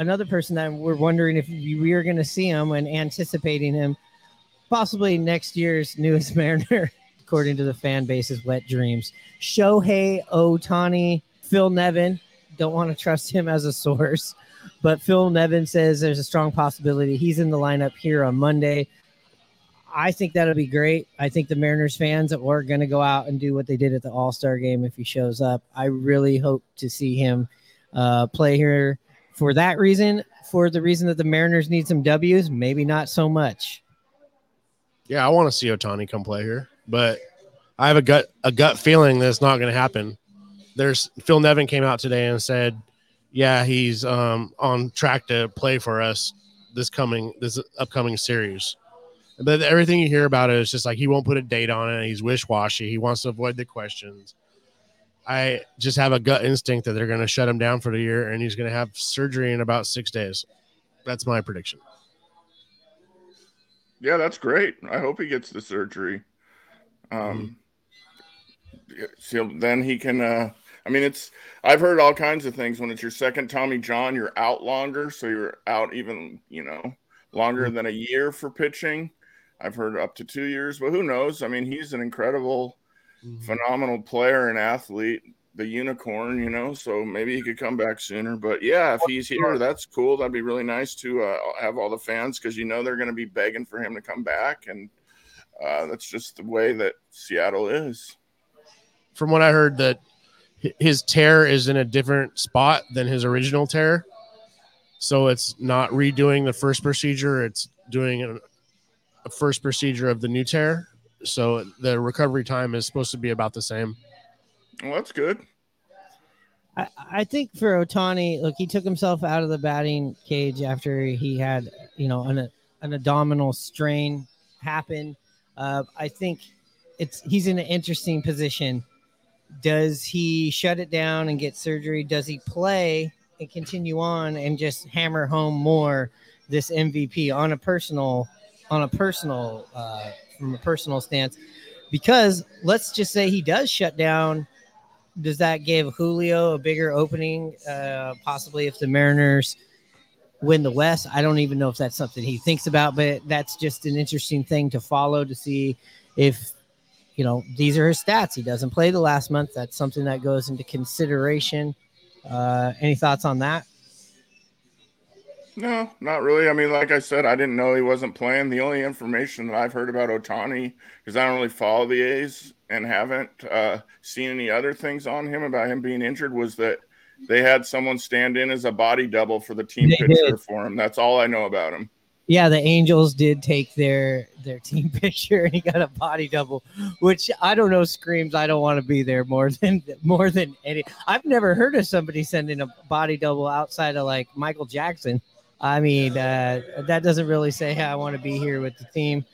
another person that we're wondering if we are going to see him and anticipating him, possibly next year's newest Mariner, according to the fan base's wet dreams. Shohei Ohtani, Phil Nevin. Don't want to trust him as a source, but Phil Nevin says there's a strong possibility he's in the lineup here on Monday. I think that'll be great. I think the Mariners fans are going to go out and do what they did at the All Star game if he shows up. I really hope to see him uh, play here for that reason. For the reason that the Mariners need some W's, maybe not so much. Yeah, I want to see Ohtani come play here, but I have a gut a gut feeling that it's not going to happen. There's Phil Nevin came out today and said, "Yeah, he's um, on track to play for us this coming this upcoming series." But everything you hear about it is just like he won't put a date on it. He's wish washy. He wants to avoid the questions. I just have a gut instinct that they're going to shut him down for the year and he's going to have surgery in about six days. That's my prediction. Yeah, that's great. I hope he gets the surgery. Um, mm-hmm. so then he can. Uh, I mean, it's. I've heard all kinds of things. When it's your second Tommy John, you're out longer, so you're out even, you know, longer mm-hmm. than a year for pitching. I've heard up to two years, but who knows? I mean, he's an incredible, mm-hmm. phenomenal player and athlete, the unicorn, you know. So maybe he could come back sooner. But yeah, if he's here, that's cool. That'd be really nice to uh, have all the fans because you know they're going to be begging for him to come back, and uh, that's just the way that Seattle is. From what I heard, that his tear is in a different spot than his original tear. So it's not redoing the first procedure; it's doing a first procedure of the new tear. So the recovery time is supposed to be about the same. Well, that's good. I, I think for Ohtani, look, he took himself out of the batting cage after he had, you know, an, an abdominal strain happen. Uh, I think it's he's in an interesting position. Does he shut it down and get surgery? Does he play and continue on and just hammer home more this MVP on a personal on a personal uh, from a personal stance because let's just say he does shut down does that give julio a bigger opening uh, possibly if the mariners win the west? I don't even know if that's something he thinks about but that's just an interesting thing to follow to see if you know these are his stats. He doesn't play the last month. That's something that goes into consideration. Uh, any thoughts on that no, not really. I mean, like I said, I didn't know he wasn't playing. The only information that I've heard about Ohtani, because I don't really follow the A's and haven't uh, seen any other things on him about him being injured, was that they had someone stand in as a body double for the team they pitcher did. for him. That's all I know about him. Yeah, the Angels did take their their team picture and he got a body double, which I don't know screams I don't want to be there more than more than any. I've never heard of somebody sending a body double outside of like Michael Jackson. I mean, uh, that doesn't really say, hey, I want to be here with the team.